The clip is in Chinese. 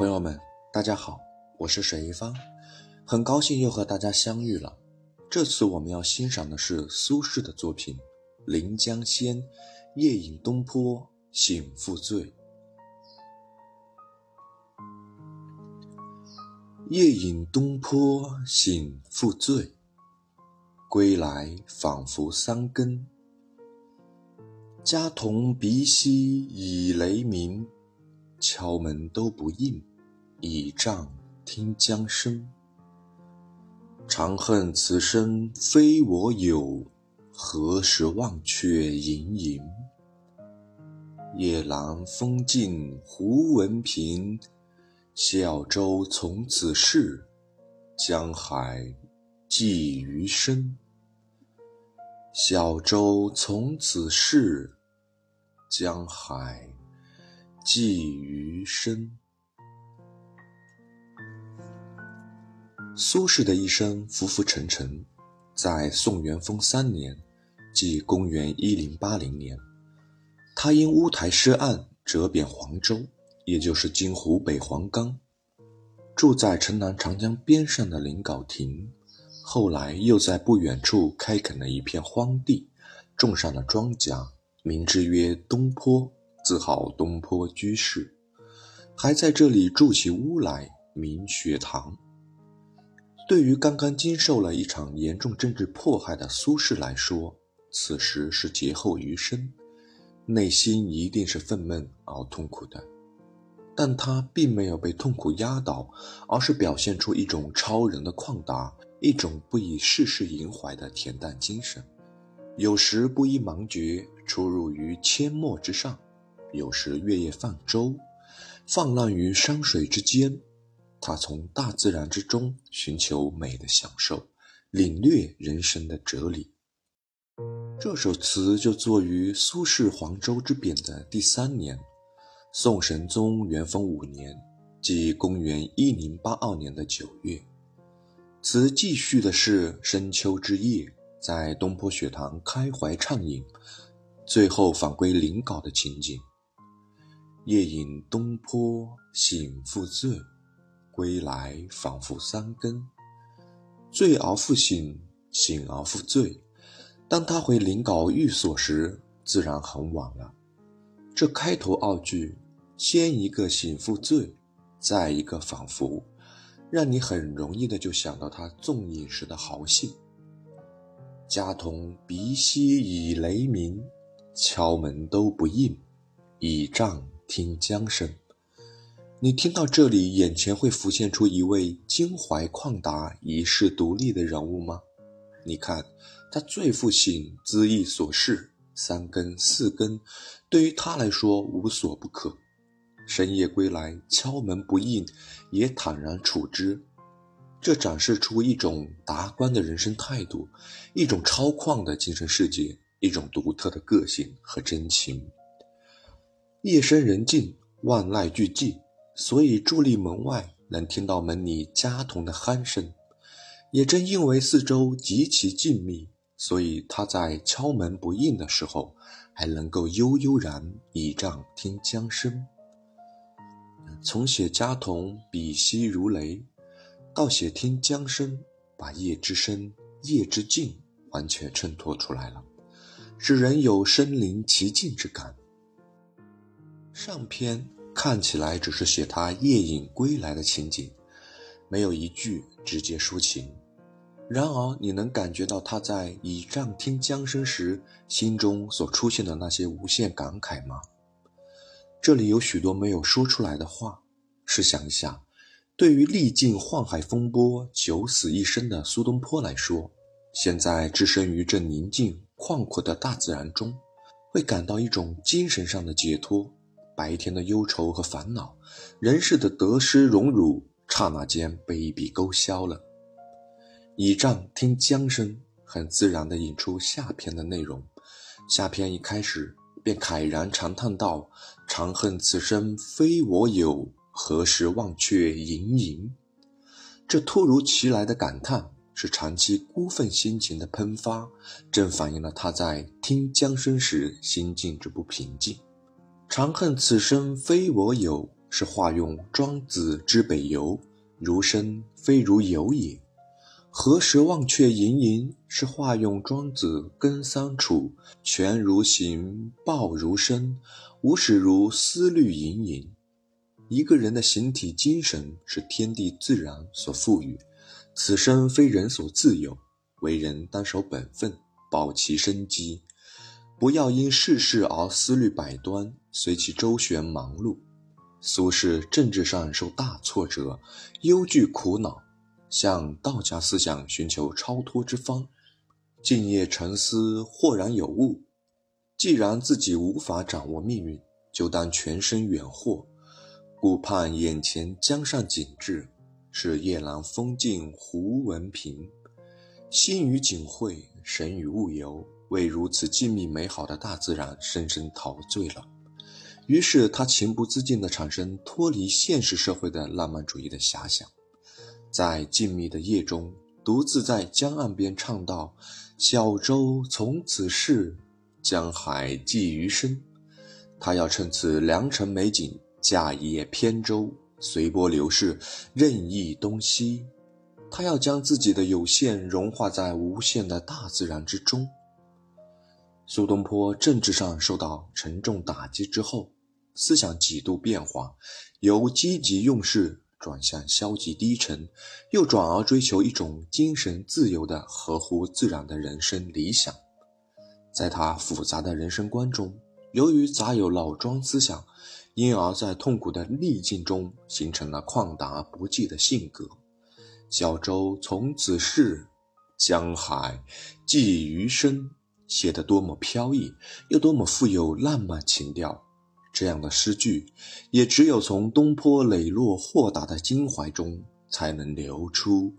朋友们，大家好，我是水一方，很高兴又和大家相遇了。这次我们要欣赏的是苏轼的作品《临江仙·夜饮东坡醒复醉》。夜饮东坡醒复醉，归来仿佛三更。家童鼻息已雷鸣，敲门都不应，倚杖听江声。长恨此身非我有，何时忘却营营？夜阑风静胡文平，小舟从此逝，江海寄余生。小舟从此逝，江海寄余生。苏轼的一生浮浮沉沉，在宋元丰三年，即公元一零八零年，他因乌台诗案折贬黄州，也就是今湖北黄冈，住在城南长江边上的临皋亭。后来又在不远处开垦了一片荒地，种上了庄稼，名之曰东坡，自号东坡居士，还在这里筑起屋来，名学堂。对于刚刚经受了一场严重政治迫害的苏轼来说，此时是劫后余生，内心一定是愤懑而痛苦的。但他并没有被痛苦压倒，而是表现出一种超人的旷达。一种不以世事萦怀的恬淡精神，有时不依盲觉出入于阡陌之上，有时月夜泛舟，放浪于山水之间。他从大自然之中寻求美的享受，领略人生的哲理。这首词就作于苏轼黄州之贬的第三年，宋神宗元丰五年，即公元一零八二年的九月。词继续的是深秋之夜，在东坡学堂开怀畅饮，最后返归临皋的情景。夜饮东坡醒复醉，归来仿佛三更。醉而复醒，醒而复醉。当他回临皋寓所时，自然很晚了。这开头二句，先一个醒复醉，再一个仿佛。让你很容易的就想到他纵饮时的豪兴。家童鼻息已雷鸣，敲门都不应，倚杖听江声。你听到这里，眼前会浮现出一位襟怀旷达、一世独立的人物吗？你看，他最复性，恣意所事，三更四更，对于他来说无所不可。深夜归来，敲门不应，也坦然处之。这展示出一种达观的人生态度，一种超旷的精神世界，一种独特的个性和真情。夜深人静，万籁俱寂，所以伫立门外能听到门里家童的鼾声。也正因为四周极其静谧，所以他在敲门不应的时候，还能够悠悠然倚杖听江声。从写家童笔息如雷，到写听江声，把夜之深、夜之静完全衬托出来了，使人有身临其境之感。上篇看起来只是写他夜饮归来的情景，没有一句直接抒情。然而，你能感觉到他在倚杖听江声时，心中所出现的那些无限感慨吗？这里有许多没有说出来的话。试想一下，对于历尽宦海风波、九死一生的苏东坡来说，现在置身于这宁静旷阔的大自然中，会感到一种精神上的解脱。白天的忧愁和烦恼，人世的得失荣辱，刹那间被一笔勾销了。倚杖听江声，很自然地引出下篇的内容。下篇一开始。便慨然长叹道：“长恨此身非我有，何时忘却营营？”这突如其来的感叹，是长期孤愤心情的喷发，正反映了他在听江声时心境之不平静。长恨此身非我有，是化用庄子之北游，如身非如游也。何时忘却盈盈？是化用庄子根桑处，泉如行，报如身，无始如思虑盈盈。一个人的形体精神是天地自然所赋予，此生非人所自有，为人当守本分，保其生机，不要因世事而思虑百端，随其周旋忙碌。苏轼政治上受大挫折，忧惧苦恼，向道家思想寻求超脱之方。静夜沉思，豁然有悟：既然自己无法掌握命运，就当全身远豁。顾盼眼前江上景致，是夜阑风静胡文平。心与景会，神与物游，为如此静谧美好的大自然深深陶醉了。于是他情不自禁地产生脱离现实社会的浪漫主义的遐想，在静谧的夜中，独自在江岸边唱道：“小舟从此逝，江海寄余生。”他要趁此良辰美景，驾一叶扁舟，随波流逝，任意东西。他要将自己的有限融化在无限的大自然之中。苏东坡政治上受到沉重打击之后。思想几度变化，由积极用事转向消极低沉，又转而追求一种精神自由的合乎自然的人生理想。在他复杂的人生观中，由于杂有老庄思想，因而在痛苦的逆境中形成了旷达不羁的性格。小舟从此逝，江海寄余生，写得多么飘逸，又多么富有浪漫情调。这样的诗句，也只有从东坡磊落豁达的襟怀中才能流出。